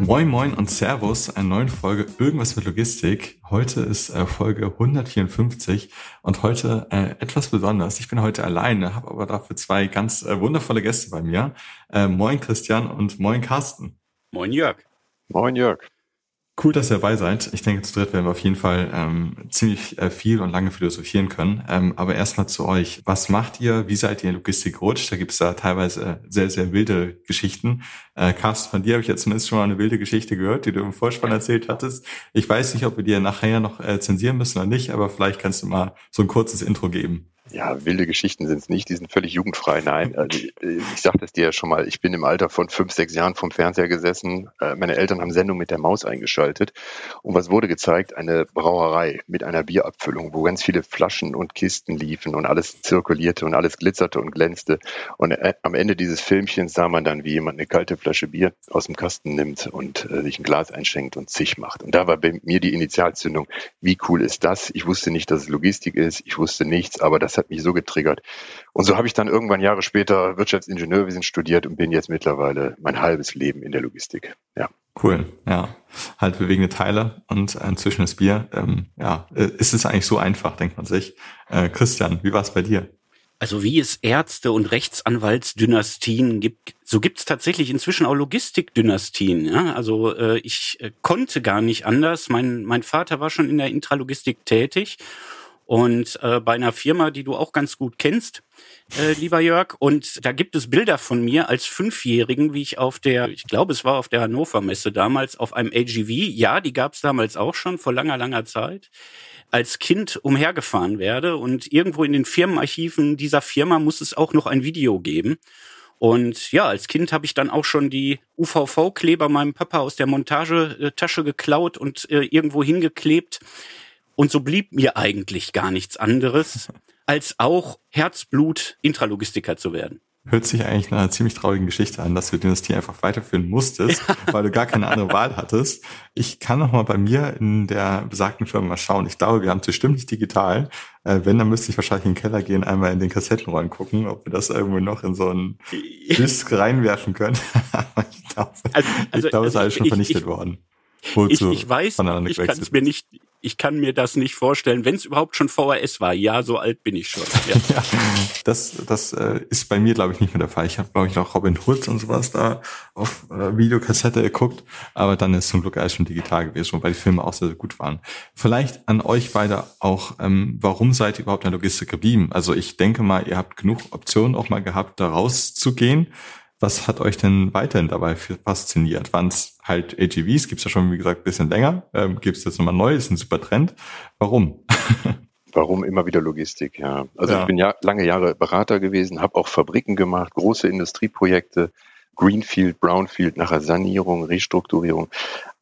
Moin Moin und Servus, eine neue Folge Irgendwas mit Logistik. Heute ist äh, Folge 154 und heute äh, etwas besonders. Ich bin heute alleine, habe aber dafür zwei ganz äh, wundervolle Gäste bei mir. Äh, moin Christian und moin Carsten. Moin Jörg. Moin Jörg. Cool, dass ihr dabei seid. Ich denke, zu dritt werden wir auf jeden Fall ähm, ziemlich äh, viel und lange philosophieren können. Ähm, aber erstmal zu euch. Was macht ihr? Wie seid ihr in Logistik gerutscht? Da gibt es da teilweise äh, sehr, sehr wilde Geschichten. Äh, Carsten, von dir habe ich jetzt zumindest schon mal eine wilde Geschichte gehört, die du im Vorspann erzählt hattest. Ich weiß nicht, ob wir dir nachher noch äh, zensieren müssen oder nicht, aber vielleicht kannst du mal so ein kurzes Intro geben. Ja, wilde Geschichten sind es nicht, die sind völlig jugendfrei. Nein, also ich, ich sagte es dir ja schon mal, ich bin im Alter von fünf, sechs Jahren vom Fernseher gesessen. Äh, meine Eltern haben Sendung mit der Maus eingeschaltet. Und was wurde gezeigt? Eine Brauerei mit einer Bierabfüllung, wo ganz viele Flaschen und Kisten liefen und alles zirkulierte und alles glitzerte und glänzte. Und äh, am Ende dieses Filmchens sah man dann, wie jemand eine kalte Flasche Bier aus dem Kasten nimmt und äh, sich ein Glas einschenkt und zig macht. Und da war bei mir die Initialzündung. Wie cool ist das? Ich wusste nicht, dass es Logistik ist. Ich wusste nichts, aber das hat mich so getriggert. Und so habe ich dann irgendwann Jahre später Wirtschaftsingenieurwesen studiert und bin jetzt mittlerweile mein halbes Leben in der Logistik. Ja. Cool, ja. Halt bewegende Teile und inzwischen das Bier. Ähm, ja, äh, ist es eigentlich so einfach, denkt man sich. Äh, Christian, wie war es bei dir? Also wie es Ärzte und Rechtsanwaltsdynastien gibt, so gibt es tatsächlich inzwischen auch Logistikdynastien. Ja? Also äh, ich äh, konnte gar nicht anders. Mein, mein Vater war schon in der Intralogistik tätig und äh, bei einer Firma, die du auch ganz gut kennst, äh, lieber Jörg. Und da gibt es Bilder von mir als Fünfjährigen, wie ich auf der, ich glaube, es war auf der Hannover Messe damals, auf einem AGV, ja, die gab es damals auch schon vor langer, langer Zeit, als Kind umhergefahren werde. Und irgendwo in den Firmenarchiven dieser Firma muss es auch noch ein Video geben. Und ja, als Kind habe ich dann auch schon die UVV-Kleber meinem Papa aus der Montagetasche geklaut und äh, irgendwo hingeklebt. Und so blieb mir eigentlich gar nichts anderes, als auch Herzblut Intralogistiker zu werden. Hört sich eigentlich nach einer ziemlich traurigen Geschichte an, dass du Dynastie einfach weiterführen musstest, ja. weil du gar keine andere Wahl hattest. Ich kann noch mal bei mir in der besagten Firma mal schauen. Ich glaube, wir haben es bestimmt nicht digital. Äh, wenn, dann müsste ich wahrscheinlich in den Keller gehen, einmal in den Kassettenräumen gucken, ob wir das irgendwo noch in so einen Disk reinwerfen können. ich glaube, also, also, ich glaube, es ist alles schon vernichtet ich, worden. Ich, ich weiß, ich kann es mir nicht, ich kann mir das nicht vorstellen, wenn es überhaupt schon VHS war. Ja, so alt bin ich schon. Ja, ja das, das äh, ist bei mir, glaube ich, nicht mehr der Fall. Ich habe, glaube ich, noch Robin Hood und sowas da auf äh, Videokassette geguckt, aber dann ist zum Glück alles schon digital gewesen, wobei die Filme auch sehr, sehr gut waren. Vielleicht an euch beide auch, ähm, warum seid ihr überhaupt in der Logistik geblieben? Also ich denke mal, ihr habt genug Optionen auch mal gehabt, da rauszugehen. Was hat euch denn weiterhin dabei fasziniert? Waren es halt AGVs? Gibt es ja schon, wie gesagt, ein bisschen länger. Ähm, Gibt es jetzt nochmal neu? Ist ein super Trend. Warum? Warum immer wieder Logistik? Ja, also ja. ich bin ja lange Jahre Berater gewesen, habe auch Fabriken gemacht, große Industrieprojekte, Greenfield, Brownfield, nachher Sanierung, Restrukturierung.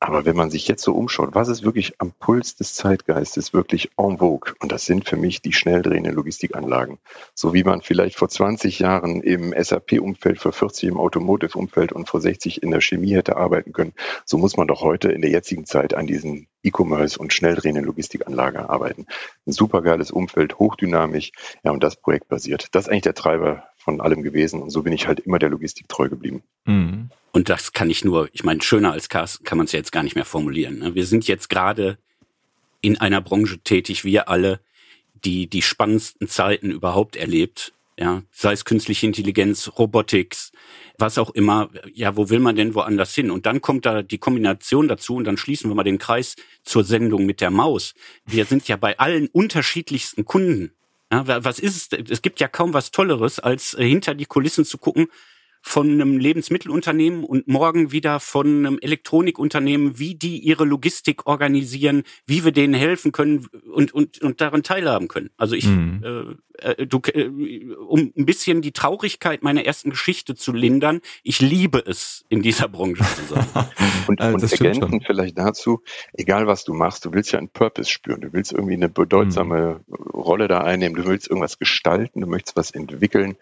Aber wenn man sich jetzt so umschaut, was ist wirklich am Puls des Zeitgeistes wirklich en vogue? Und das sind für mich die schnell drehenden Logistikanlagen. So wie man vielleicht vor 20 Jahren im SAP-Umfeld, vor 40 im Automotive-Umfeld und vor 60 in der Chemie hätte arbeiten können, so muss man doch heute in der jetzigen Zeit an diesen E-Commerce und schnell drehenden Logistikanlage arbeiten. Ein supergeiles Umfeld, hochdynamisch, ja, und das Projekt basiert. Das ist eigentlich der Treiber von allem gewesen. Und so bin ich halt immer der Logistik treu geblieben. Mhm. Und das kann ich nur, ich meine, schöner als Carsten kann man es jetzt gar nicht mehr formulieren. Ne? Wir sind jetzt gerade in einer Branche tätig, wir alle, die die spannendsten Zeiten überhaupt erlebt. Ja, sei es künstliche Intelligenz, Robotics, was auch immer. Ja, wo will man denn woanders hin? Und dann kommt da die Kombination dazu und dann schließen wir mal den Kreis zur Sendung mit der Maus. Wir sind ja bei allen unterschiedlichsten Kunden ja, was ist es? Es gibt ja kaum was Tolleres, als äh, hinter die Kulissen zu gucken. Von einem Lebensmittelunternehmen und morgen wieder von einem Elektronikunternehmen, wie die ihre Logistik organisieren, wie wir denen helfen können und, und, und daran teilhaben können. Also ich, mhm. äh, äh du, äh, um ein bisschen die Traurigkeit meiner ersten Geschichte zu lindern, ich liebe es, in dieser Branche zu sein. und, also und ergänzend vielleicht dazu, egal was du machst, du willst ja einen Purpose spüren, du willst irgendwie eine bedeutsame mhm. Rolle da einnehmen, du willst irgendwas gestalten, du möchtest was entwickeln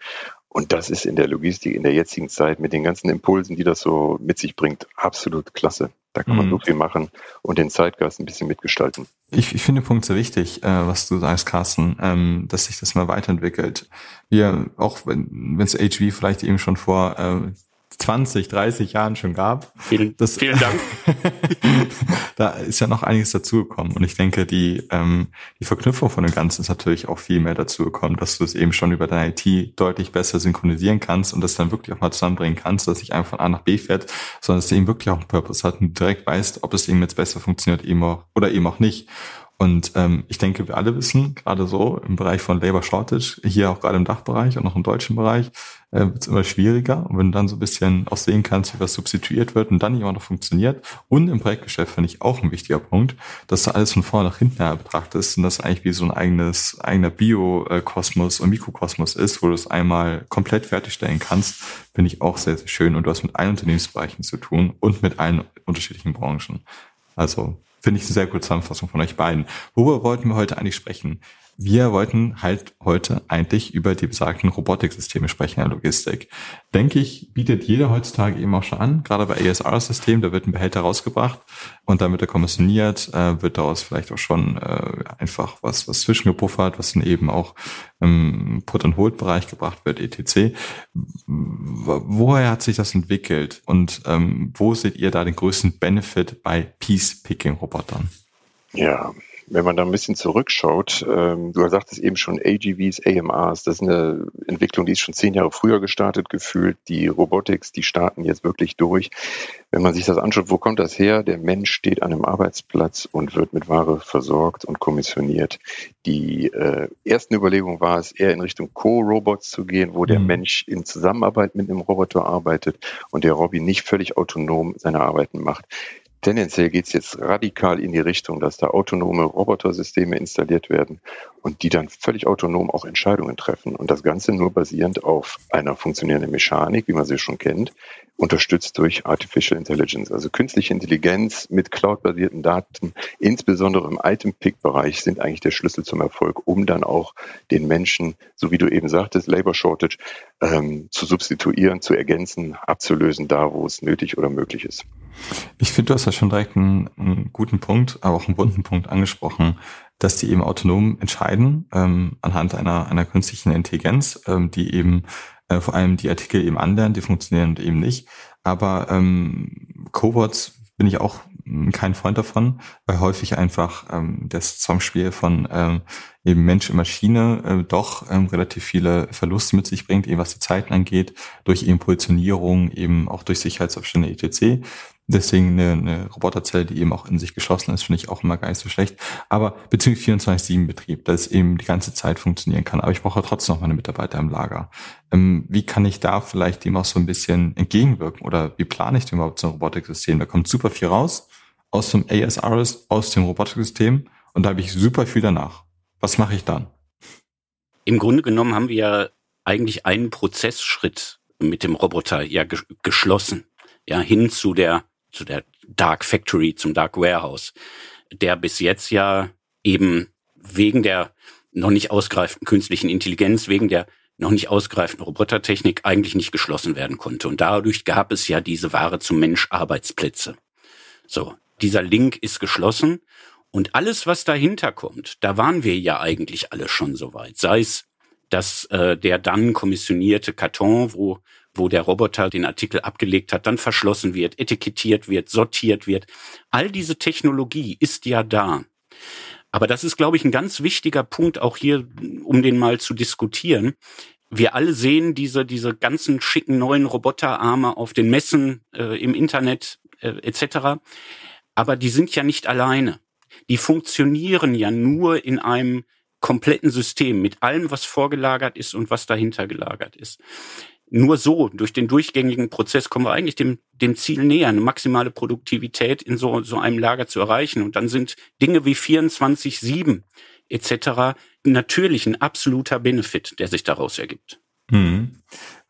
und das ist in der Logistik in der jetzigen Zeit mit den ganzen Impulsen, die das so mit sich bringt, absolut klasse. Da kann man mhm. so viel machen und den Zeitgeist ein bisschen mitgestalten. Ich, ich finde den Punkt sehr wichtig, äh, was du sagst, Carsten, ähm, dass sich das mal weiterentwickelt. Wir, auch wenn es HV vielleicht eben schon vor äh, 20, 30 Jahren schon gab. Vielen, das, vielen Dank. da ist ja noch einiges dazugekommen. Und ich denke, die, ähm, die Verknüpfung von dem Ganzen ist natürlich auch viel mehr dazugekommen, dass du es eben schon über deine IT deutlich besser synchronisieren kannst und das dann wirklich auch mal zusammenbringen kannst, dass ich einfach von A nach B fährt, sondern dass du eben wirklich auch einen Purpose hat und direkt weißt, ob es eben jetzt besser funktioniert eben auch, oder eben auch nicht. Und ähm, ich denke, wir alle wissen, gerade so im Bereich von Labor Shortage, hier auch gerade im Dachbereich und auch im deutschen Bereich, äh, wird es immer schwieriger. Und wenn du dann so ein bisschen auch sehen kannst, wie was substituiert wird und dann nicht auch noch funktioniert. Und im Projektgeschäft finde ich auch ein wichtiger Punkt, dass du alles von vorne nach hinten her betrachtest und das eigentlich wie so ein eigenes, eigener Biokosmos und Mikrokosmos ist, wo du es einmal komplett fertigstellen kannst, finde ich auch sehr, sehr schön. Und du hast mit allen Unternehmensbereichen zu tun und mit allen unterschiedlichen Branchen. Also Finde ich eine sehr gute Zusammenfassung von euch beiden. Worüber wollten wir heute eigentlich sprechen? Wir wollten halt heute eigentlich über die besagten Robotiksysteme sprechen in der Logistik. Denke ich, bietet jeder heutzutage eben auch schon an, gerade bei ASR-Systemen, da wird ein Behälter rausgebracht und dann wird er kommissioniert, äh, wird daraus vielleicht auch schon äh, einfach was, was zwischengepuffert, was dann eben auch im Put-and-Hold-Bereich gebracht wird, etc. Woher hat sich das entwickelt und ähm, wo seht ihr da den größten Benefit bei Piece-Picking-Robotern? Ja, wenn man da ein bisschen zurückschaut, ähm, du sagtest eben schon AGVs, AMRs, das ist eine Entwicklung, die ist schon zehn Jahre früher gestartet gefühlt. Die Robotics, die starten jetzt wirklich durch. Wenn man sich das anschaut, wo kommt das her? Der Mensch steht an einem Arbeitsplatz und wird mit Ware versorgt und kommissioniert. Die äh, ersten Überlegungen war es, eher in Richtung Co-Robots zu gehen, wo der mhm. Mensch in Zusammenarbeit mit einem Roboter arbeitet und der Robby nicht völlig autonom seine Arbeiten macht. Tendenziell geht es jetzt radikal in die Richtung, dass da autonome Robotersysteme installiert werden und die dann völlig autonom auch Entscheidungen treffen. Und das Ganze nur basierend auf einer funktionierenden Mechanik, wie man sie schon kennt, unterstützt durch Artificial Intelligence. Also künstliche Intelligenz mit cloudbasierten Daten, insbesondere im Item-Pick-Bereich, sind eigentlich der Schlüssel zum Erfolg, um dann auch den Menschen, so wie du eben sagtest, Labor Shortage, ähm, zu substituieren, zu ergänzen, abzulösen, da wo es nötig oder möglich ist. Ich finde, du hast ja schon direkt einen, einen, guten Punkt, aber auch einen bunten Punkt angesprochen, dass die eben autonom entscheiden ähm, anhand einer, einer künstlichen Intelligenz, ähm, die eben äh, vor allem die Artikel eben anlernen, die funktionieren und eben nicht. Aber ähm, Cobots bin ich auch kein Freund davon, weil häufig einfach ähm, das Zusammenspiel von ähm, eben Mensch und Maschine äh, doch ähm, relativ viele Verluste mit sich bringt, eben was die Zeiten angeht, durch eben Positionierung, eben auch durch Sicherheitsabstände etc. Deswegen eine, eine Roboterzelle, die eben auch in sich geschlossen ist, finde ich auch immer gar nicht so schlecht. Aber bezüglich 24-7-Betrieb, dass es eben die ganze Zeit funktionieren kann. Aber ich brauche trotzdem noch meine Mitarbeiter im Lager. Ähm, wie kann ich da vielleicht dem auch so ein bisschen entgegenwirken? Oder wie plane ich denn überhaupt so ein Robotiksystem? Da kommt super viel raus aus dem ASRS, aus dem Robotiksystem und da habe ich super viel danach. Was mache ich dann? Im Grunde genommen haben wir ja eigentlich einen Prozessschritt mit dem Roboter ja geschlossen. Ja, hin zu der zu der Dark Factory, zum Dark Warehouse, der bis jetzt ja eben wegen der noch nicht ausgereiften künstlichen Intelligenz, wegen der noch nicht ausgereiften Robotertechnik eigentlich nicht geschlossen werden konnte. Und dadurch gab es ja diese Ware zum Mensch Arbeitsplätze. So, dieser Link ist geschlossen und alles, was dahinter kommt, da waren wir ja eigentlich alle schon so weit. Sei es, dass äh, der dann kommissionierte Karton, wo wo der Roboter den Artikel abgelegt hat, dann verschlossen wird, etikettiert wird, sortiert wird. All diese Technologie ist ja da. Aber das ist, glaube ich, ein ganz wichtiger Punkt auch hier, um den mal zu diskutieren. Wir alle sehen diese, diese ganzen schicken neuen Roboterarme auf den Messen, äh, im Internet äh, etc. Aber die sind ja nicht alleine. Die funktionieren ja nur in einem kompletten System mit allem, was vorgelagert ist und was dahinter gelagert ist nur so, durch den durchgängigen Prozess, kommen wir eigentlich dem, dem Ziel näher, eine maximale Produktivität in so, so einem Lager zu erreichen. Und dann sind Dinge wie 24-7 etc. natürlich ein absoluter Benefit, der sich daraus ergibt. Mhm.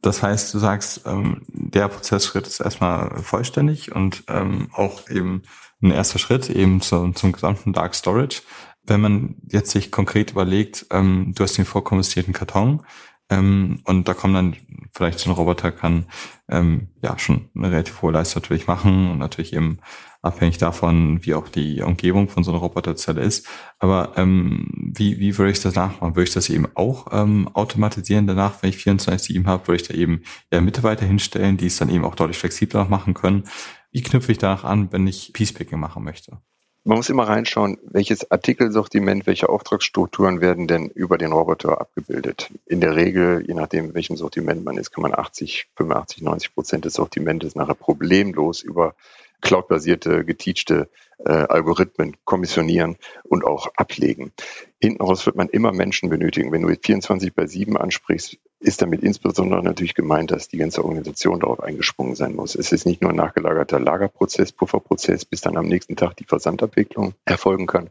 Das heißt, du sagst, ähm, der Prozessschritt ist erstmal vollständig und ähm, auch eben ein erster Schritt eben zu, zum gesamten Dark Storage. Wenn man jetzt sich konkret überlegt, ähm, du hast den vorkommenstierten Karton, ähm, und da kommen dann vielleicht so ein Roboter kann ähm, ja schon eine relativ hohe Leistung natürlich machen und natürlich eben abhängig davon, wie auch die Umgebung von so einer Roboterzelle ist. Aber ähm, wie, wie würde ich das nachmachen? Würde ich das eben auch ähm, automatisieren danach, wenn ich 24-7 habe? Würde ich da eben ja, Mitarbeiter hinstellen, die es dann eben auch deutlich flexibler machen können? Wie knüpfe ich danach an, wenn ich Peacepicking machen möchte? Man muss immer reinschauen, welches Artikelsortiment, welche Auftragsstrukturen werden denn über den Roboter abgebildet. In der Regel, je nachdem, welchem Sortiment man ist, kann man 80, 85, 90 Prozent des Sortimentes nachher problemlos über cloudbasierte, geteachte äh, Algorithmen kommissionieren und auch ablegen. Hinten raus wird man immer Menschen benötigen. Wenn du 24 bei 7 ansprichst, ist damit insbesondere natürlich gemeint, dass die ganze Organisation darauf eingesprungen sein muss. Es ist nicht nur ein nachgelagerter Lagerprozess, Pufferprozess, bis dann am nächsten Tag die Versandabwicklung erfolgen kann,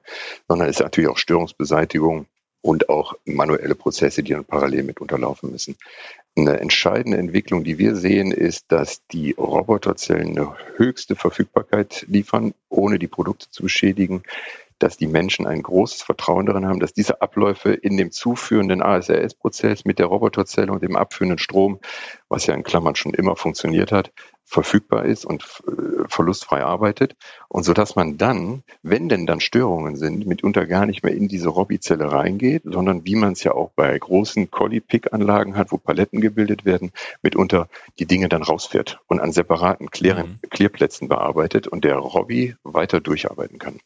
sondern es ist natürlich auch Störungsbeseitigung und auch manuelle Prozesse, die dann parallel mit unterlaufen müssen. Eine entscheidende Entwicklung, die wir sehen, ist, dass die Roboterzellen eine höchste Verfügbarkeit liefern, ohne die Produkte zu beschädigen dass die Menschen ein großes Vertrauen darin haben, dass diese Abläufe in dem zuführenden ASRS-Prozess mit der Roboterzelle und dem abführenden Strom, was ja in Klammern schon immer funktioniert hat, verfügbar ist und äh, verlustfrei arbeitet. Und so dass man dann, wenn denn dann Störungen sind, mitunter gar nicht mehr in diese Robby-Zelle reingeht, sondern wie man es ja auch bei großen Collie-Pick-Anlagen hat, wo Paletten gebildet werden, mitunter die Dinge dann rausfährt und an separaten Klär Klärplätzen mhm. bearbeitet und der Robby weiter durcharbeiten kann.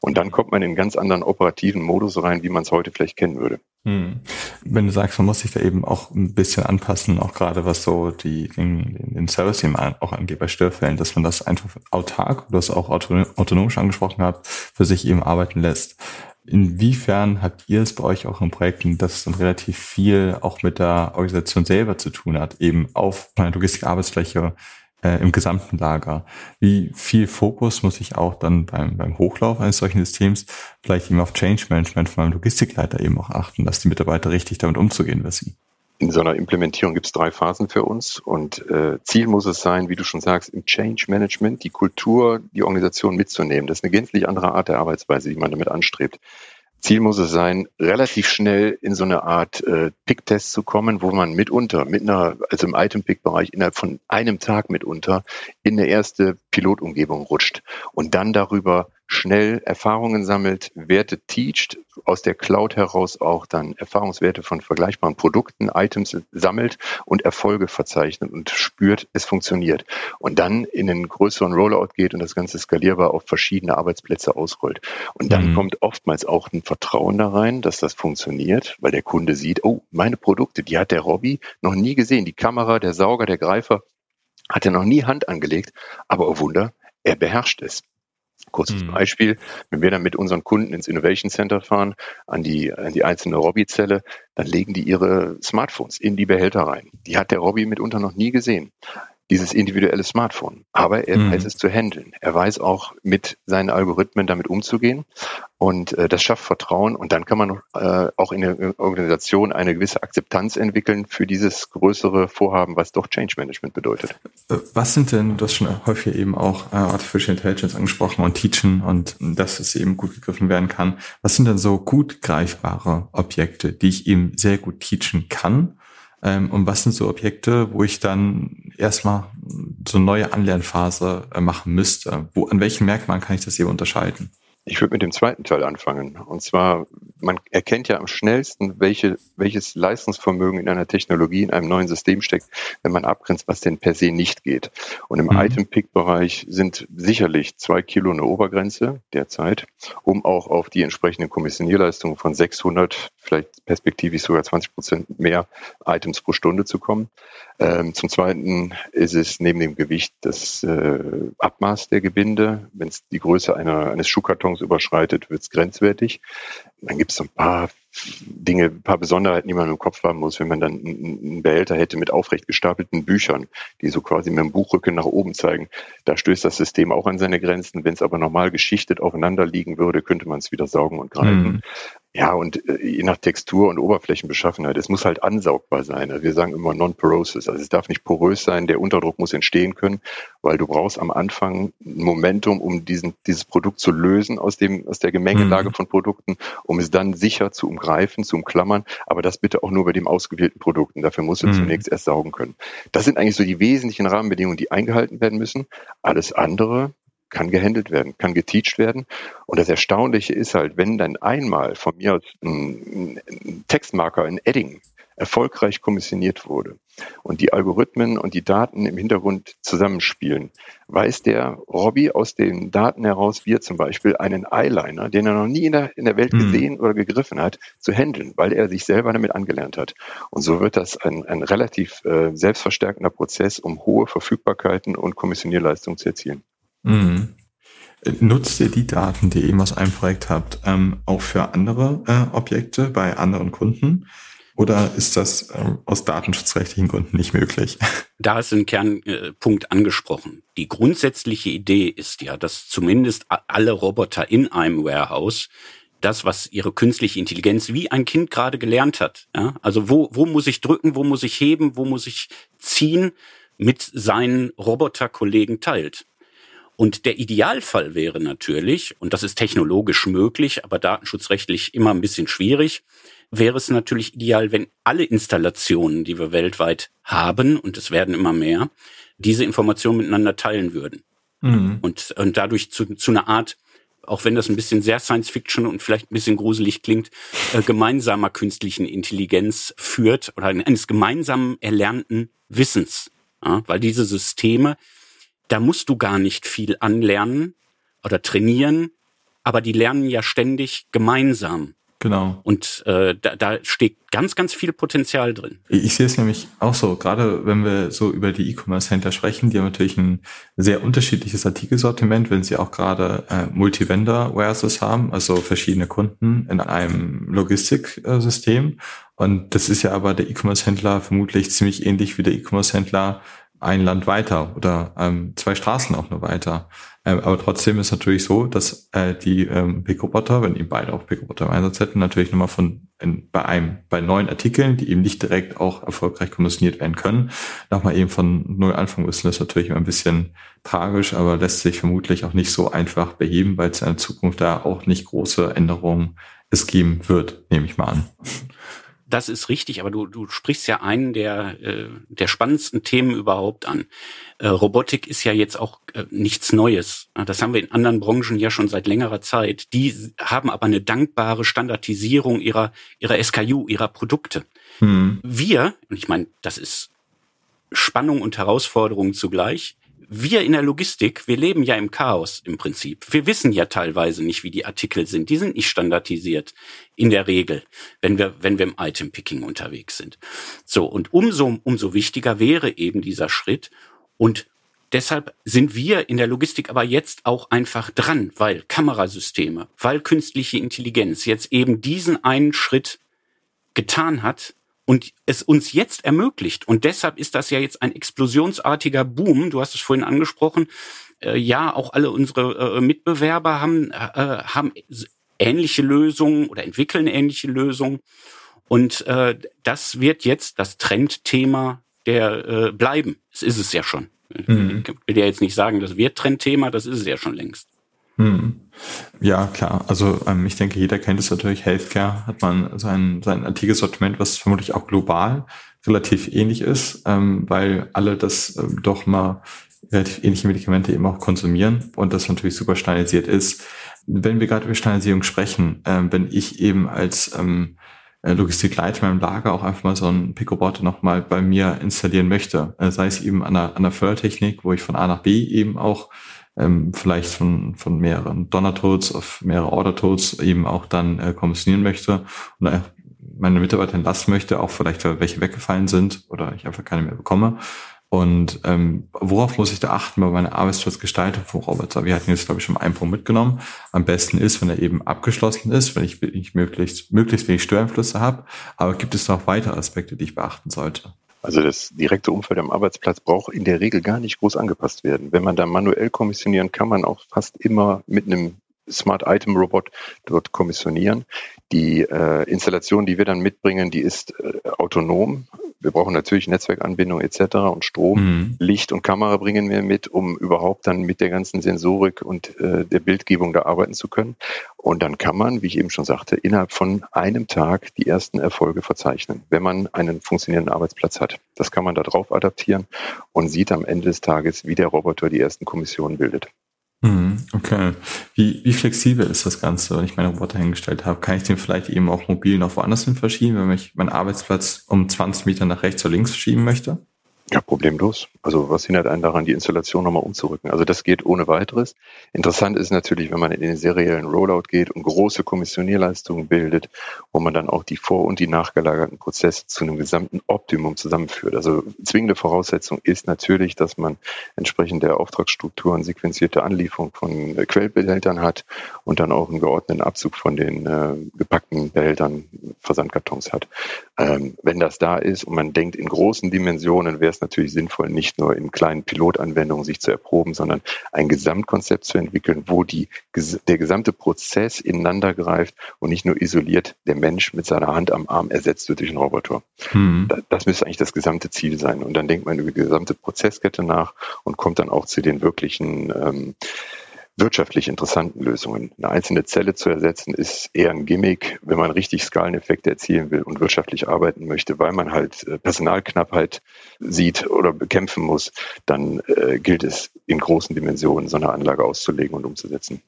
Und dann kommt man in einen ganz anderen operativen Modus rein, wie man es heute vielleicht kennen würde. Hm. Wenn du sagst, man muss sich da eben auch ein bisschen anpassen, auch gerade was so die, den, den Service eben auch angeht bei Störfällen, dass man das einfach autark, du hast auch autonomisch angesprochen habt, für sich eben arbeiten lässt. Inwiefern habt ihr es bei euch auch in Projekten, dass dann relativ viel auch mit der Organisation selber zu tun hat, eben auf einer Logistik-Arbeitsfläche äh, im gesamten Lager. Wie viel Fokus muss ich auch dann beim, beim Hochlauf eines solchen Systems vielleicht eben auf Change Management von meinem Logistikleiter eben auch achten, dass die Mitarbeiter richtig damit umzugehen wissen? In so einer Implementierung gibt es drei Phasen für uns und äh, Ziel muss es sein, wie du schon sagst, im Change Management die Kultur, die Organisation mitzunehmen. Das ist eine gänzlich andere Art der Arbeitsweise, die man damit anstrebt. Ziel muss es sein, relativ schnell in so eine Art äh, Pick-Test zu kommen, wo man mitunter, mit einer, also im Item-Pick-Bereich innerhalb von einem Tag mitunter in eine erste Pilotumgebung rutscht und dann darüber schnell Erfahrungen sammelt, Werte teacht, aus der Cloud heraus auch dann Erfahrungswerte von vergleichbaren Produkten, Items sammelt und Erfolge verzeichnet und spürt, es funktioniert. Und dann in einen größeren Rollout geht und das Ganze skalierbar auf verschiedene Arbeitsplätze ausrollt. Und dann mhm. kommt oftmals auch ein Vertrauen da rein, dass das funktioniert, weil der Kunde sieht, oh, meine Produkte, die hat der Robby noch nie gesehen. Die Kamera, der Sauger, der Greifer hat er noch nie Hand angelegt. Aber oh Wunder, er beherrscht es. Kurzes mhm. Beispiel, wenn wir dann mit unseren Kunden ins Innovation Center fahren, an die, an die einzelne Robby-Zelle, dann legen die ihre Smartphones in die Behälter rein. Die hat der Robby mitunter noch nie gesehen dieses individuelle Smartphone. Aber er mhm. weiß es zu handeln. Er weiß auch mit seinen Algorithmen damit umzugehen. Und äh, das schafft Vertrauen. Und dann kann man äh, auch in der Organisation eine gewisse Akzeptanz entwickeln für dieses größere Vorhaben, was doch Change Management bedeutet. Äh, was sind denn, du hast schon häufig eben auch äh, Artificial Intelligence angesprochen und Teachen und dass es eben gut gegriffen werden kann. Was sind denn so gut greifbare Objekte, die ich eben sehr gut teachen kann? Ähm, und was sind so Objekte, wo ich dann erstmal so eine neue Anlernphase äh, machen müsste? Wo, an welchen Merkmalen kann ich das hier unterscheiden? Ich würde mit dem zweiten Teil anfangen. Und zwar, man erkennt ja am schnellsten, welche, welches Leistungsvermögen in einer Technologie, in einem neuen System steckt, wenn man abgrenzt, was denn per se nicht geht. Und im mhm. Item-Pick-Bereich sind sicherlich zwei Kilo eine Obergrenze derzeit, um auch auf die entsprechenden Kommissionierleistungen von 600, vielleicht perspektivisch sogar 20 Prozent mehr Items pro Stunde zu kommen. Ähm, zum Zweiten ist es neben dem Gewicht das äh, Abmaß der Gebinde. Wenn es die Größe einer, eines Schuhkartons überschreitet, wird es grenzwertig. Dann gibt es so ein paar Dinge, ein paar Besonderheiten, die man im Kopf haben muss, wenn man dann einen Behälter hätte mit aufrecht gestapelten Büchern, die so quasi mit dem Buchrücken nach oben zeigen. Da stößt das System auch an seine Grenzen. Wenn es aber normal geschichtet aufeinander liegen würde, könnte man es wieder saugen und greifen. Mhm. Ja, und äh, je nach Textur und Oberflächenbeschaffenheit, es muss halt ansaugbar sein. Also wir sagen immer non-porosis. Also es darf nicht porös sein, der Unterdruck muss entstehen können, weil du brauchst am Anfang ein Momentum, um diesen, dieses Produkt zu lösen aus dem, aus der Gemengelage mhm. von Produkten, um es dann sicher zu umgreifen, zu umklammern, aber das bitte auch nur bei dem ausgewählten Produkten. Dafür musst du mhm. zunächst erst saugen können. Das sind eigentlich so die wesentlichen Rahmenbedingungen, die eingehalten werden müssen. Alles andere kann gehandelt werden, kann geteacht werden. Und das Erstaunliche ist halt, wenn dann einmal von mir ein, ein Textmarker in Edding erfolgreich kommissioniert wurde und die Algorithmen und die Daten im Hintergrund zusammenspielen, weiß der Robby aus den Daten heraus, wie er zum Beispiel einen Eyeliner, den er noch nie in der, in der Welt mhm. gesehen oder gegriffen hat, zu handeln, weil er sich selber damit angelernt hat. Und so wird das ein, ein relativ äh, selbstverstärkender Prozess, um hohe Verfügbarkeiten und Kommissionierleistungen zu erzielen. Mhm. Nutzt ihr die Daten, die ihr eben aus einem Projekt habt, ähm, auch für andere äh, Objekte bei anderen Kunden? Oder ist das ähm, aus datenschutzrechtlichen Gründen nicht möglich? Da ist ein Kernpunkt äh, angesprochen. Die grundsätzliche Idee ist ja, dass zumindest alle Roboter in einem Warehouse das, was ihre künstliche Intelligenz wie ein Kind gerade gelernt hat. Ja? Also wo, wo muss ich drücken, wo muss ich heben, wo muss ich ziehen, mit seinen Roboterkollegen teilt. Und der Idealfall wäre natürlich, und das ist technologisch möglich, aber datenschutzrechtlich immer ein bisschen schwierig, wäre es natürlich ideal, wenn alle Installationen, die wir weltweit haben, und es werden immer mehr, diese Informationen miteinander teilen würden. Mhm. Und, und dadurch zu, zu einer Art, auch wenn das ein bisschen sehr Science Fiction und vielleicht ein bisschen gruselig klingt, äh, gemeinsamer künstlichen Intelligenz führt oder eines gemeinsamen erlernten Wissens. Ja, weil diese Systeme da musst du gar nicht viel anlernen oder trainieren, aber die lernen ja ständig gemeinsam. Genau. Und äh, da, da steht ganz, ganz viel Potenzial drin. Ich sehe es nämlich auch so, gerade wenn wir so über die E-Commerce-Händler sprechen, die haben natürlich ein sehr unterschiedliches Artikelsortiment, wenn sie auch gerade äh, Multi-Vendor-Warehouses haben, also verschiedene Kunden in einem Logistiksystem. Und das ist ja aber der E-Commerce-Händler vermutlich ziemlich ähnlich wie der E-Commerce-Händler ein Land weiter oder ähm, zwei Straßen auch nur weiter. Ähm, aber trotzdem ist natürlich so, dass äh, die ähm, Pick-Roboter, wenn eben beide auch Pick-Roboter im Einsatz hätten, natürlich nochmal von in, bei einem, bei neuen Artikeln, die eben nicht direkt auch erfolgreich kommissioniert werden können, nochmal eben von null anfangen müssen. Ist natürlich immer ein bisschen tragisch, aber lässt sich vermutlich auch nicht so einfach beheben, weil es in der Zukunft da auch nicht große Änderungen es geben wird, nehme ich mal an. Das ist richtig, aber du, du sprichst ja einen der, äh, der spannendsten Themen überhaupt an. Äh, Robotik ist ja jetzt auch äh, nichts Neues. Das haben wir in anderen Branchen ja schon seit längerer Zeit. Die haben aber eine dankbare Standardisierung ihrer, ihrer SKU, ihrer Produkte. Hm. Wir, und ich meine, das ist Spannung und Herausforderung zugleich, wir in der Logistik, wir leben ja im Chaos im Prinzip. Wir wissen ja teilweise nicht, wie die Artikel sind. Die sind nicht standardisiert in der Regel, wenn wir, wenn wir im Item Picking unterwegs sind. So. Und umso, umso wichtiger wäre eben dieser Schritt. Und deshalb sind wir in der Logistik aber jetzt auch einfach dran, weil Kamerasysteme, weil künstliche Intelligenz jetzt eben diesen einen Schritt getan hat, und es uns jetzt ermöglicht. Und deshalb ist das ja jetzt ein explosionsartiger Boom. Du hast es vorhin angesprochen. Äh, ja, auch alle unsere äh, Mitbewerber haben, äh, haben ähnliche Lösungen oder entwickeln ähnliche Lösungen. Und äh, das wird jetzt das Trendthema der äh, bleiben. Es ist es ja schon. Mhm. Ich will ja jetzt nicht sagen, das wird Trendthema, das ist es ja schon längst. Hm. Ja, klar. Also ähm, ich denke, jeder kennt es natürlich. Healthcare hat man sein, sein antikes Sortiment, was vermutlich auch global relativ ähnlich ist, ähm, weil alle das ähm, doch mal relativ ähnliche Medikamente eben auch konsumieren und das natürlich super standardisiert ist. Wenn wir gerade über Standardisierung sprechen, ähm, wenn ich eben als ähm, äh, Logistikleiter in meinem Lager auch einfach mal so ein Picobot nochmal bei mir installieren möchte, äh, sei es eben an einer, an einer Fördertechnik, wo ich von A nach B eben auch ähm, vielleicht von, von mehreren Donner-Toads auf mehrere Order-Toads eben auch dann äh, kommissionieren möchte und äh, meine Mitarbeiter entlassen möchte, auch vielleicht weil welche weggefallen sind oder ich einfach keine mehr bekomme, Und ähm, worauf muss ich da achten bei meiner Arbeitsplatzgestaltung von Roboter? Wir hatten jetzt, glaube ich, schon einen Punkt mitgenommen. Am besten ist, wenn er eben abgeschlossen ist, wenn ich, ich möglichst, möglichst wenig Störeinflüsse habe. Aber gibt es noch weitere Aspekte, die ich beachten sollte? Also das direkte Umfeld am Arbeitsplatz braucht in der Regel gar nicht groß angepasst werden. Wenn man da manuell kommissionieren, kann man auch fast immer mit einem Smart Item Robot dort kommissionieren. Die äh, Installation, die wir dann mitbringen, die ist äh, autonom. Wir brauchen natürlich Netzwerkanbindung etc. und Strom. Mhm. Licht und Kamera bringen wir mit, um überhaupt dann mit der ganzen Sensorik und äh, der Bildgebung da arbeiten zu können. Und dann kann man, wie ich eben schon sagte, innerhalb von einem Tag die ersten Erfolge verzeichnen, wenn man einen funktionierenden Arbeitsplatz hat. Das kann man da drauf adaptieren und sieht am Ende des Tages, wie der Roboter die ersten Kommissionen bildet. Mhm, okay. Wie, wie flexibel ist das Ganze, wenn ich meine Roboter hingestellt habe? Kann ich den vielleicht eben auch mobil noch woanders hin verschieben, wenn ich meinen Arbeitsplatz um 20 Meter nach rechts oder links verschieben möchte? Ja, problemlos. Also was hindert einen daran, die Installation nochmal umzurücken? Also das geht ohne weiteres. Interessant ist natürlich, wenn man in den seriellen Rollout geht und große Kommissionierleistungen bildet, wo man dann auch die vor- und die nachgelagerten Prozesse zu einem gesamten Optimum zusammenführt. Also zwingende Voraussetzung ist natürlich, dass man entsprechend der Auftragsstrukturen sequenzierte Anlieferung von Quellbehältern hat und dann auch einen geordneten Abzug von den äh, gepackten Behältern, Versandkartons hat. Ähm, wenn das da ist und man denkt in großen Dimensionen, wäre es natürlich sinnvoll, nicht nur in kleinen Pilotanwendungen sich zu erproben, sondern ein Gesamtkonzept zu entwickeln, wo die, der gesamte Prozess ineinander greift und nicht nur isoliert der Mensch mit seiner Hand am Arm ersetzt wird durch einen Roboter. Mhm. Das müsste eigentlich das gesamte Ziel sein. Und dann denkt man über die gesamte Prozesskette nach und kommt dann auch zu den wirklichen ähm, wirtschaftlich interessanten Lösungen. Eine einzelne Zelle zu ersetzen ist eher ein Gimmick, wenn man richtig Skaleneffekte erzielen will und wirtschaftlich arbeiten möchte, weil man halt äh, Personalknappheit sieht oder bekämpfen muss, dann äh, gilt es in großen Dimensionen so eine Anlage auszulegen und umzusetzen.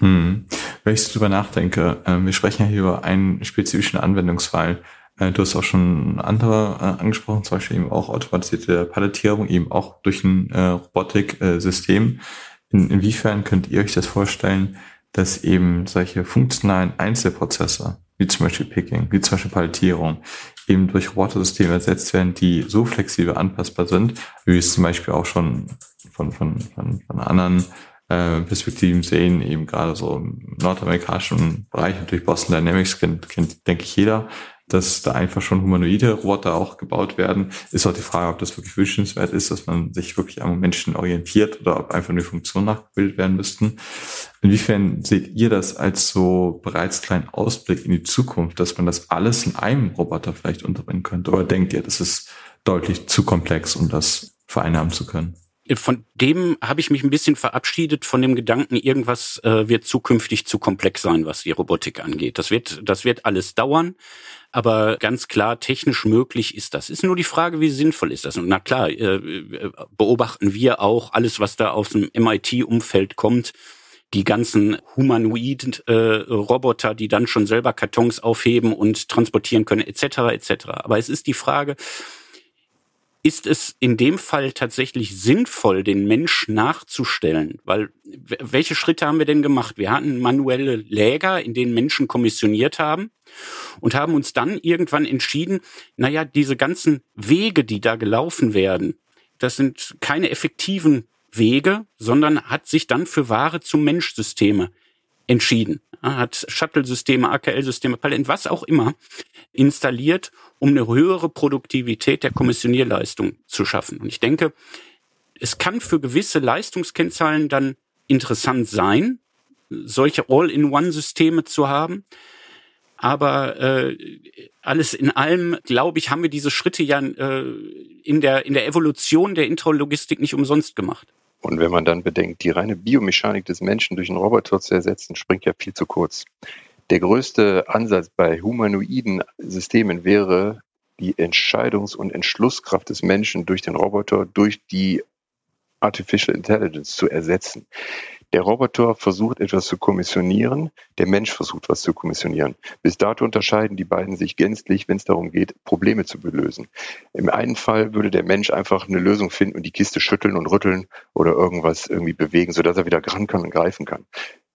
Hm. Wenn ich darüber nachdenke, äh, wir sprechen ja hier über einen spezifischen Anwendungsfall. Äh, du hast auch schon andere angesprochen, zum Beispiel eben auch automatisierte Palettierung, eben auch durch ein Robotik-System. In, inwiefern könnt ihr euch das vorstellen, dass eben solche funktionalen Einzelprozesse, wie zum Beispiel Picking, wie zum Beispiel Palettierung, eben durch Robotersysteme ersetzt werden, die so flexibel anpassbar sind, wie wir es zum Beispiel auch schon von, von, von, von anderen äh, Perspektiven sehen, eben gerade so im nordamerikanischen Bereich, natürlich Boston Dynamics kennt, kennt denke ich, jeder, dass da einfach schon humanoide Roboter auch gebaut werden. Ist auch die Frage, ob das wirklich wünschenswert ist, dass man sich wirklich am Menschen orientiert oder ob einfach nur Funktionen nachgebildet werden müssten. Inwiefern seht ihr das als so bereits kleinen Ausblick in die Zukunft, dass man das alles in einem Roboter vielleicht unterbringen könnte? Oder denkt ihr, das ist deutlich zu komplex, um das vereinnahmen zu können? Von dem habe ich mich ein bisschen verabschiedet von dem Gedanken, irgendwas äh, wird zukünftig zu komplex sein, was die Robotik angeht. Das wird, das wird alles dauern, aber ganz klar technisch möglich ist das. Ist nur die Frage, wie sinnvoll ist das? Und na klar, äh, äh beobachten wir auch alles, was da aus dem MIT-Umfeld kommt. Die ganzen humanoiden äh, Roboter, die dann schon selber Kartons aufheben und transportieren können, etc. etc. Aber es ist die Frage, ist es in dem Fall tatsächlich sinnvoll, den Mensch nachzustellen? Weil welche Schritte haben wir denn gemacht? Wir hatten manuelle Läger, in denen Menschen kommissioniert haben und haben uns dann irgendwann entschieden, naja, diese ganzen Wege, die da gelaufen werden, das sind keine effektiven Wege, sondern hat sich dann für Ware zum Mensch-Systeme entschieden. Hat Shuttle-Systeme, AKL-Systeme, Palette, was auch immer installiert, um eine höhere Produktivität der Kommissionierleistung zu schaffen. Und ich denke, es kann für gewisse Leistungskennzahlen dann interessant sein, solche All-in-One-Systeme zu haben. Aber äh, alles in allem, glaube ich, haben wir diese Schritte ja äh, in, der, in der Evolution der Intralogistik nicht umsonst gemacht. Und wenn man dann bedenkt, die reine Biomechanik des Menschen durch einen Roboter zu ersetzen, springt ja viel zu kurz. Der größte Ansatz bei humanoiden Systemen wäre, die Entscheidungs- und Entschlusskraft des Menschen durch den Roboter, durch die Artificial Intelligence zu ersetzen. Der Roboter versucht etwas zu kommissionieren, der Mensch versucht was zu kommissionieren. Bis dato unterscheiden die beiden sich gänzlich, wenn es darum geht, Probleme zu belösen. Im einen Fall würde der Mensch einfach eine Lösung finden und die Kiste schütteln und rütteln oder irgendwas irgendwie bewegen, sodass er wieder ran kann und greifen kann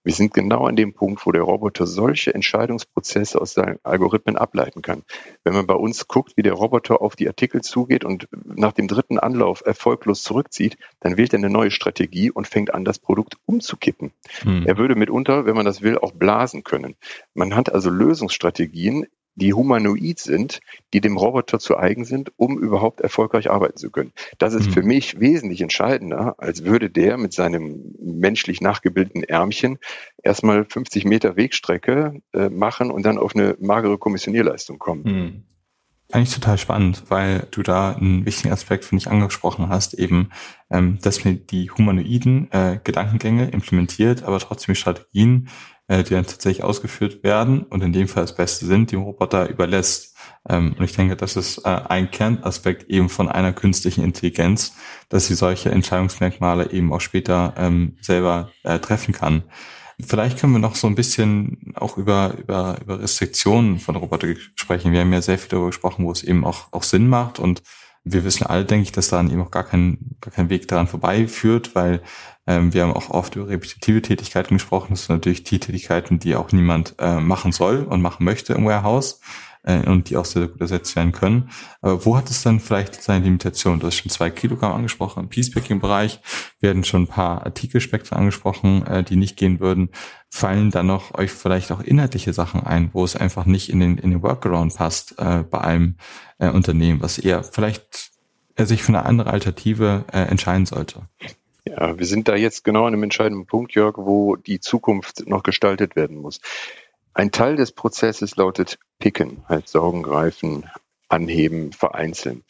Wir sind genau an dem Punkt, wo der Roboter solche Entscheidungsprozesse aus seinen Algorithmen ableiten kann. Wenn man bei uns guckt, wie der Roboter auf die Artikel zugeht und nach dem dritten Anlauf erfolglos zurückzieht, dann wählt er eine neue Strategie und fängt an, das Produkt umzukippen. Hm. Er würde mitunter, wenn man das will, auch blasen können. Man hat also Lösungsstrategien die humanoid sind, die dem Roboter zu eigen sind, um überhaupt erfolgreich arbeiten zu können. Das ist mhm. für mich wesentlich entscheidender, als würde der mit seinem menschlich nachgebildeten Ärmchen erstmal 50 Meter Wegstrecke äh, machen und dann auf eine magere Kommissionierleistung kommen. Mhm. Eigentlich total spannend, weil du da einen wichtigen Aspekt, finde ich, angesprochen hast, eben, ähm, dass mir die humanoiden äh, Gedankengänge implementiert, aber trotzdem die Strategien äh, die dann tatsächlich ausgeführt werden und in dem Fall das Beste sind, die Roboter überlässt. Ähm, und ich denke, das ist äh, ein Kernaspekt eben von einer künstlichen Intelligenz, dass sie solche Entscheidungsmerkmale eben auch später ähm, selber äh, treffen kann. Vielleicht können wir noch so ein bisschen auch über, über, über Restriktionen von Robotern sprechen. Wir haben ja sehr viel darüber gesprochen, wo es eben auch, auch Sinn macht und wir wissen alle, denke ich, dass da eben auch gar kein, gar kein Weg daran vorbeiführt, weil ähm, wir haben auch oft über repetitive Tätigkeiten gesprochen. Das sind natürlich die Tätigkeiten, die auch niemand äh, machen soll und machen möchte im Warehouse äh, und die auch sehr gut ersetzt werden können. Aber wo hat es dann vielleicht seine Limitation? Du hast schon zwei Kilogramm angesprochen im Peacepacking-Bereich. werden schon ein paar Artikelspektren angesprochen, äh, die nicht gehen würden. Fallen dann noch euch vielleicht auch inhaltliche Sachen ein, wo es einfach nicht in den, in den Workaround passt äh, bei einem äh, Unternehmen, was eher vielleicht er sich für eine andere Alternative äh, entscheiden sollte? Ja, wir sind da jetzt genau an einem entscheidenden Punkt, Jörg, wo die Zukunft noch gestaltet werden muss. Ein Teil des Prozesses lautet Picken, halt saugen, greifen, anheben, vereinzeln.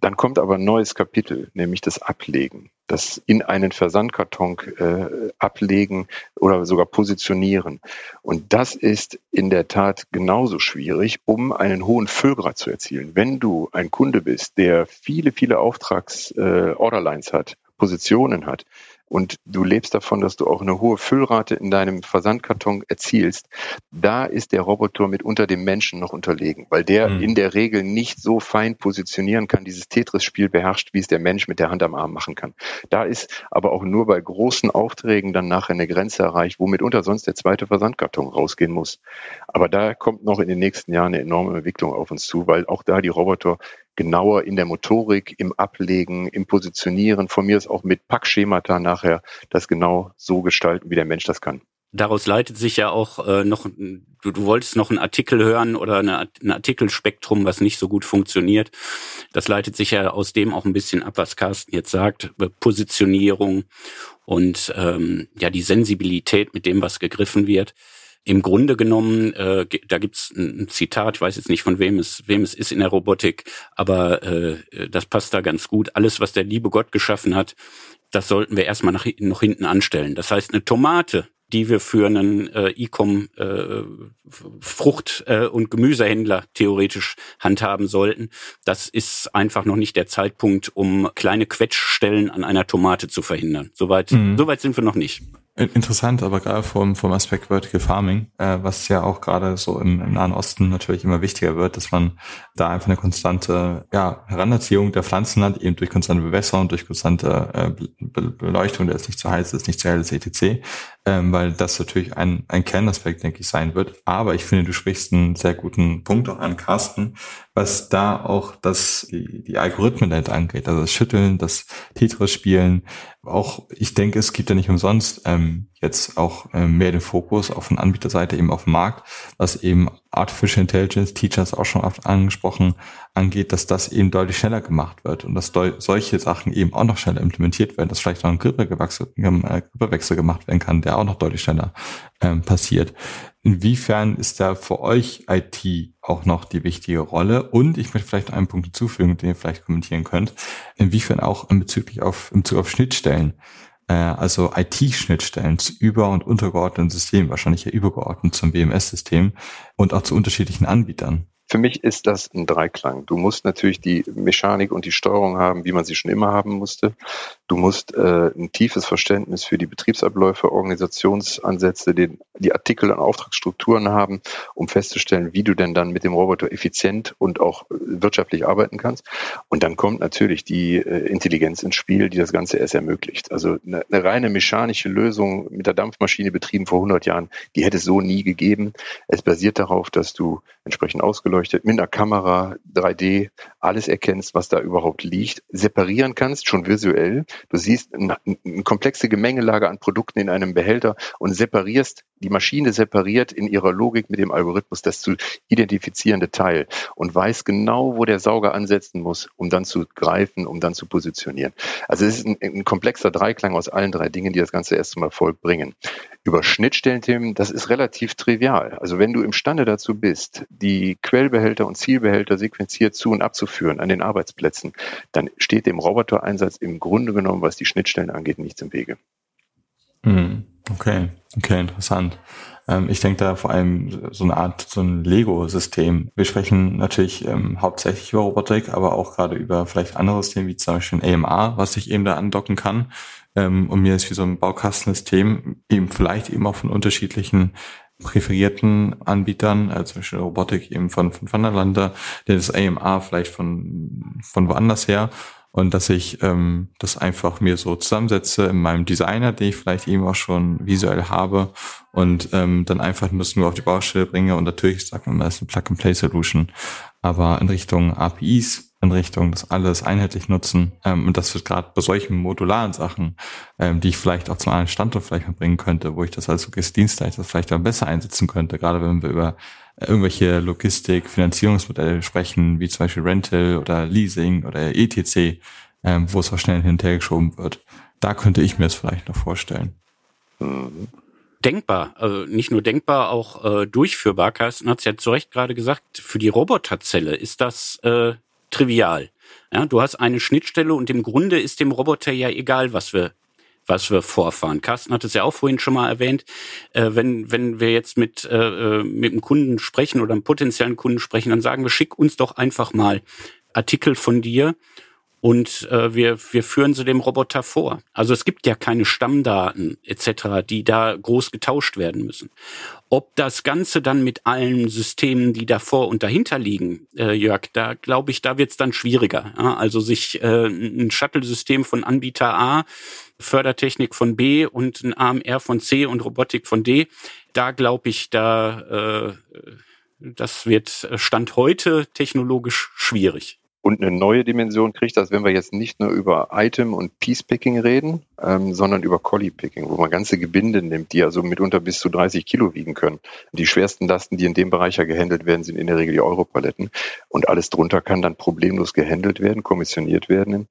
Dann kommt aber ein neues Kapitel, nämlich das Ablegen, das in einen Versandkarton äh, ablegen oder sogar positionieren. Und das ist in der Tat genauso schwierig, um einen hohen Füllgrad zu erzielen. Wenn du ein Kunde bist, der viele, viele Auftrags-Orderlines äh, hat Positionen hat und du lebst davon, dass du auch eine hohe Füllrate in deinem Versandkarton erzielst, da ist der Roboter mitunter dem Menschen noch unterlegen, weil der mhm. in der Regel nicht so fein positionieren kann, dieses Tetris-Spiel beherrscht, wie es der Mensch mit der Hand am Arm machen kann. Da ist aber auch nur bei großen Aufträgen dann nachher eine Grenze erreicht, wo mitunter sonst der zweite Versandkarton rausgehen muss. Aber da kommt noch in den nächsten Jahren eine enorme Entwicklung auf uns zu, weil auch da die Roboter genauer in der Motorik, im Ablegen, im Positionieren, von mir ist auch mit Packschemata nachher das genau so gestalten, wie der Mensch das kann. Daraus leitet sich ja auch äh, noch, du, du wolltest noch einen Artikel hören oder eine, ein Artikelspektrum, was nicht so gut funktioniert. Das leitet sich ja aus dem auch ein bisschen ab, was Carsten jetzt sagt, Positionierung und ähm, ja die Sensibilität mit dem, was gegriffen wird. Im Grunde genommen, äh, da gibt's ein Zitat, ich weiß jetzt nicht von wem es, wem es ist in der Robotik, aber äh, das passt da ganz gut. Alles, was der liebe Gott geschaffen hat, das sollten wir erstmal nach, noch hinten anstellen. Das heißt, eine Tomate, die wir für einen äh, E-Com äh, Frucht- äh, und Gemüsehändler theoretisch handhaben sollten. Das ist einfach noch nicht der Zeitpunkt, um kleine Quetschstellen an einer Tomate zu verhindern. Soweit, mhm. soweit sind wir noch nicht. Interessant, aber gerade vom, vom Aspekt Vertical Farming, äh, was ja auch gerade so im, im Nahen Osten natürlich immer wichtiger wird, dass man da einfach eine konstante ja, Heranerziehung der Pflanzen hat, eben durch konstante Bewässerung, durch konstante äh, Beleuchtung, der ist nicht zu heiß, ist nicht zu hell, ist etc., ähm, weil das natürlich ein, ein Kernaspekt, denke ich, sein wird. Aber ich finde, du sprichst einen sehr guten Punkt auch an, Carsten, was da auch das, die, die Algorithmen angeht, also das Schütteln, das Tetris-Spielen, auch, ich denke, es gibt ja nicht umsonst ähm, jetzt auch ähm, mehr den Fokus auf den Anbieterseite eben auf dem Markt, was eben Artificial Intelligence, Teachers auch schon oft angesprochen, angeht, dass das eben deutlich schneller gemacht wird und dass solche Sachen eben auch noch schneller implementiert werden, dass vielleicht noch ein Grippewechsel, äh, Grippewechsel gemacht werden kann, der auch noch deutlich schneller ähm, passiert. Inwiefern ist da für euch IT auch noch die wichtige Rolle? Und ich möchte vielleicht einen Punkt hinzufügen, den ihr vielleicht kommentieren könnt. Inwiefern auch in bezüglich auf, in Bezug auf Schnittstellen, äh, also IT-Schnittstellen zu über- und untergeordneten Systemen, wahrscheinlich ja übergeordnet zum WMS-System und auch zu unterschiedlichen Anbietern. Für mich ist das ein Dreiklang. Du musst natürlich die Mechanik und die Steuerung haben, wie man sie schon immer haben musste. Du musst äh, ein tiefes Verständnis für die Betriebsabläufe, Organisationsansätze, den, die Artikel und Auftragsstrukturen haben, um festzustellen, wie du denn dann mit dem Roboter effizient und auch wirtschaftlich arbeiten kannst. Und dann kommt natürlich die äh, Intelligenz ins Spiel, die das Ganze erst ermöglicht. Also eine, eine reine mechanische Lösung mit der Dampfmaschine betrieben vor 100 Jahren, die hätte es so nie gegeben. Es basiert darauf, dass du entsprechend ausgeleuchtet mit einer Kamera 3D alles erkennst, was da überhaupt liegt, separieren kannst, schon visuell. Du siehst eine, eine komplexe Gemengelage an Produkten in einem Behälter und separierst, die Maschine separiert in ihrer Logik mit dem Algorithmus das zu identifizierende Teil und weiß genau, wo der Sauger ansetzen muss, um dann zu greifen, um dann zu positionieren. Also es ist ein, ein komplexer Dreiklang aus allen drei Dingen, die das Ganze erst zum Erfolg bringen. Über Schnittstellenthemen, das ist relativ trivial. Also wenn du imstande dazu bist, die Quellbehälter und Zielbehälter sequenziert zu und abzuführen an den Arbeitsplätzen, dann steht dem Robotereinsatz im Grunde genommen, was die Schnittstellen angeht, nichts im Wege. Hm, okay, okay, interessant. Ähm, ich denke da vor allem so eine Art, so ein Lego-System. Wir sprechen natürlich ähm, hauptsächlich über Robotik, aber auch gerade über vielleicht andere Systeme, wie zum Beispiel ein AMR, was ich eben da andocken kann. Ähm, und mir ist wie so ein Baukastensystem eben vielleicht eben auch von unterschiedlichen präferierten Anbietern, also zum Beispiel Robotik eben von, von Vanderlander, der das AMR vielleicht von, von woanders her und dass ich ähm, das einfach mir so zusammensetze in meinem Designer, den ich vielleicht eben auch schon visuell habe und ähm, dann einfach nur, nur auf die Baustelle bringe und natürlich sagt man, das ist eine Plug-and-Play-Solution, aber in Richtung APIs in Richtung das alles einheitlich nutzen. Ähm, und das wird gerade bei solchen modularen Sachen, ähm, die ich vielleicht auch zum anderen Standort vielleicht mal bringen könnte, wo ich das als Logistikdienstleister vielleicht auch besser einsetzen könnte, gerade wenn wir über irgendwelche Logistik, Finanzierungsmodelle sprechen, wie zum Beispiel Rental oder Leasing oder ETC, ähm, wo es auch schnell hinterhergeschoben wird. Da könnte ich mir es vielleicht noch vorstellen. Mhm denkbar, also nicht nur denkbar, auch äh, durchführbar. Carsten hat es ja zu Recht gerade gesagt, für die Roboterzelle ist das äh, trivial. Ja, du hast eine Schnittstelle und im Grunde ist dem Roboter ja egal, was wir was wir vorfahren. Carsten hat es ja auch vorhin schon mal erwähnt. Äh, wenn, wenn wir jetzt mit, äh, äh, mit einem Kunden sprechen oder einem potenziellen Kunden sprechen, dann sagen wir, schick uns doch einfach mal Artikel von dir und äh, wir, wir führen sie dem Roboter vor. Also es gibt ja keine Stammdaten etc., die da groß getauscht werden müssen. Ob das Ganze dann mit allen Systemen, die davor und dahinter liegen, äh, Jörg, da glaube ich, da wird es dann schwieriger. Ja? Also sich äh, ein Shuttle-System von Anbieter A, Fördertechnik von B und ein AMR von C und Robotik von D, da glaube ich, da äh, das wird Stand heute technologisch schwierig und eine neue Dimension kriegt, als wenn wir jetzt nicht nur über Item und Piece Picking reden, ähm, sondern über Collie Picking, wo man ganze Gebinde nimmt, die also mitunter bis zu 30 Kilo wiegen können. Die schwersten Lasten, die in dem Bereich ja gehandelt werden, sind in der Regel die Europaletten und alles drunter kann dann problemlos gehandelt werden, kommissioniert werden.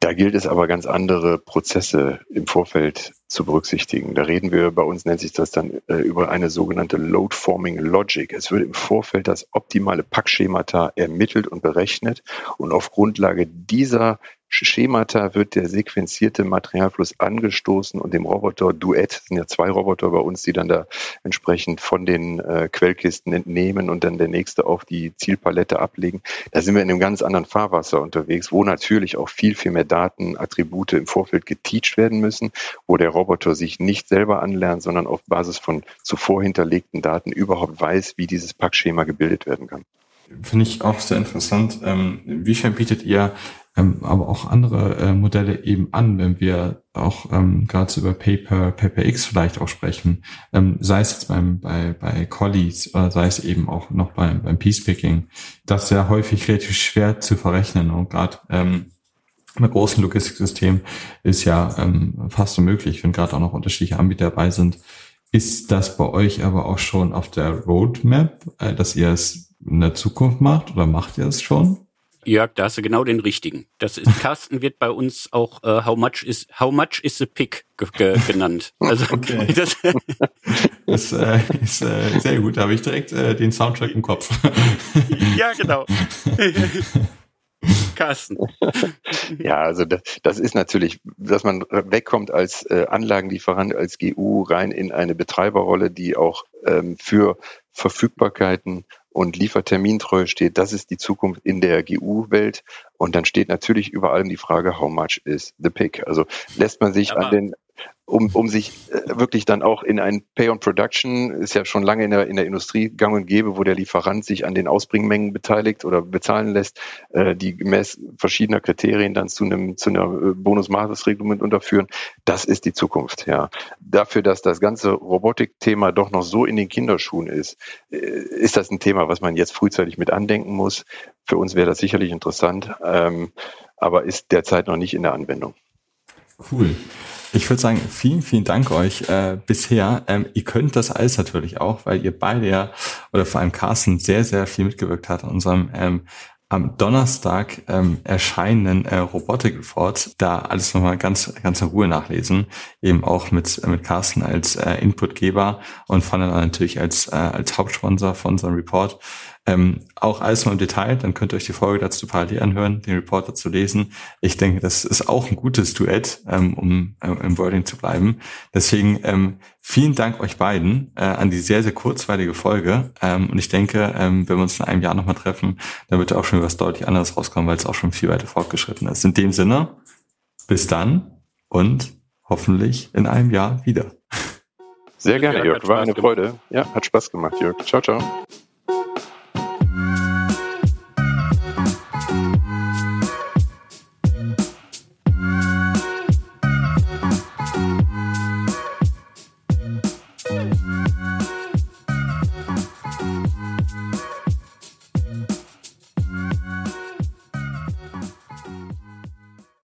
Da gilt es aber ganz andere Prozesse im Vorfeld zu berücksichtigen. Da reden wir, bei uns nennt sich das dann äh, über eine sogenannte Load Forming Logic. Es wird im Vorfeld das optimale Packschemata ermittelt und berechnet und auf Grundlage dieser Schemata wird der sequenzierte Materialfluss angestoßen und dem Roboter Duett, sind ja zwei Roboter bei uns, die dann da entsprechend von den äh, Quellkisten entnehmen und dann der nächste auf die Zielpalette ablegen. Da sind wir in einem ganz anderen Fahrwasser unterwegs, wo natürlich auch viel, viel mehr Daten, Attribute im Vorfeld geteacht werden müssen, wo der Roboter sich nicht selber anlernt, sondern auf Basis von zuvor hinterlegten Daten überhaupt weiß, wie dieses Packschema gebildet werden kann. Finde ich auch sehr interessant. Ähm, Inwiefern bietet ihr ähm, aber auch andere äh, Modelle eben an, wenn wir auch ähm, gerade so über Paper, Paper X vielleicht auch sprechen, ähm, sei es jetzt beim, bei, bei Collies oder sei es eben auch noch beim, beim Peacepicking, das ist ja häufig relativ schwer zu verrechnen und gerade ähm, mit großen Logistiksystemen ist ja ähm, fast unmöglich, wenn gerade auch noch unterschiedliche Anbieter dabei sind. Ist das bei euch aber auch schon auf der Roadmap, äh, dass ihr es in der Zukunft macht oder macht ihr es schon? Jörg, da hast du genau den richtigen. Das ist Carsten wird bei uns auch uh, How much is How much is the pick genannt. Also okay. das ist, äh, ist äh, sehr gut. Da habe ich direkt äh, den Soundtrack im Kopf. ja, genau. Carsten. Ja, also das, das, ist natürlich, dass man wegkommt als äh, Anlagenlieferant, als GU rein in eine Betreiberrolle, die auch ähm, für Verfügbarkeiten und Liefertermintreu steht, das ist die Zukunft in der GU-Welt. Und dann steht natürlich über allem die Frage, how much is the pick? Also lässt man sich Aber an den um, um sich äh, wirklich dann auch in ein Pay on Production, ist ja schon lange in der, in der Industrie gang und gäbe, wo der Lieferant sich an den Ausbringmengen beteiligt oder bezahlen lässt, äh, die gemäß verschiedener Kriterien dann zu einem, zu einer äh, Bonus-Malus-Regelung unterführen. Das ist die Zukunft, ja. Dafür, dass das ganze Robotik-Thema doch noch so in den Kinderschuhen ist, äh, ist das ein Thema, was man jetzt frühzeitig mit andenken muss. Für uns wäre das sicherlich interessant, ähm, aber ist derzeit noch nicht in der Anwendung. Cool. Ich würde sagen, vielen, vielen Dank euch äh, bisher. Ähm, ihr könnt das alles natürlich auch, weil ihr beide ja, oder vor allem Carsten, sehr, sehr viel mitgewirkt hat an unserem ähm, am Donnerstag ähm, erscheinenden äh, Robotik Report. Da alles nochmal ganz, ganz in Ruhe nachlesen. Eben auch mit, mit Carsten als äh, Inputgeber und von dann natürlich als, äh, als Hauptsponsor von unserem Report. Ähm, auch alles mal im Detail, dann könnt ihr euch die Folge dazu parallel anhören, den Report dazu lesen. Ich denke, das ist auch ein gutes Duett, ähm, um äh, im Wording zu bleiben. Deswegen ähm, vielen Dank euch beiden äh, an die sehr, sehr kurzweilige Folge. Ähm, und ich denke, ähm, wenn wir uns in einem Jahr nochmal treffen, dann wird auch schon was deutlich anderes rauskommen, weil es auch schon viel weiter fortgeschritten ist. In dem Sinne, bis dann und hoffentlich in einem Jahr wieder. Sehr gerne, Jörg. War eine Freude. Ja, hat Spaß gemacht, Jörg. Ciao, ciao.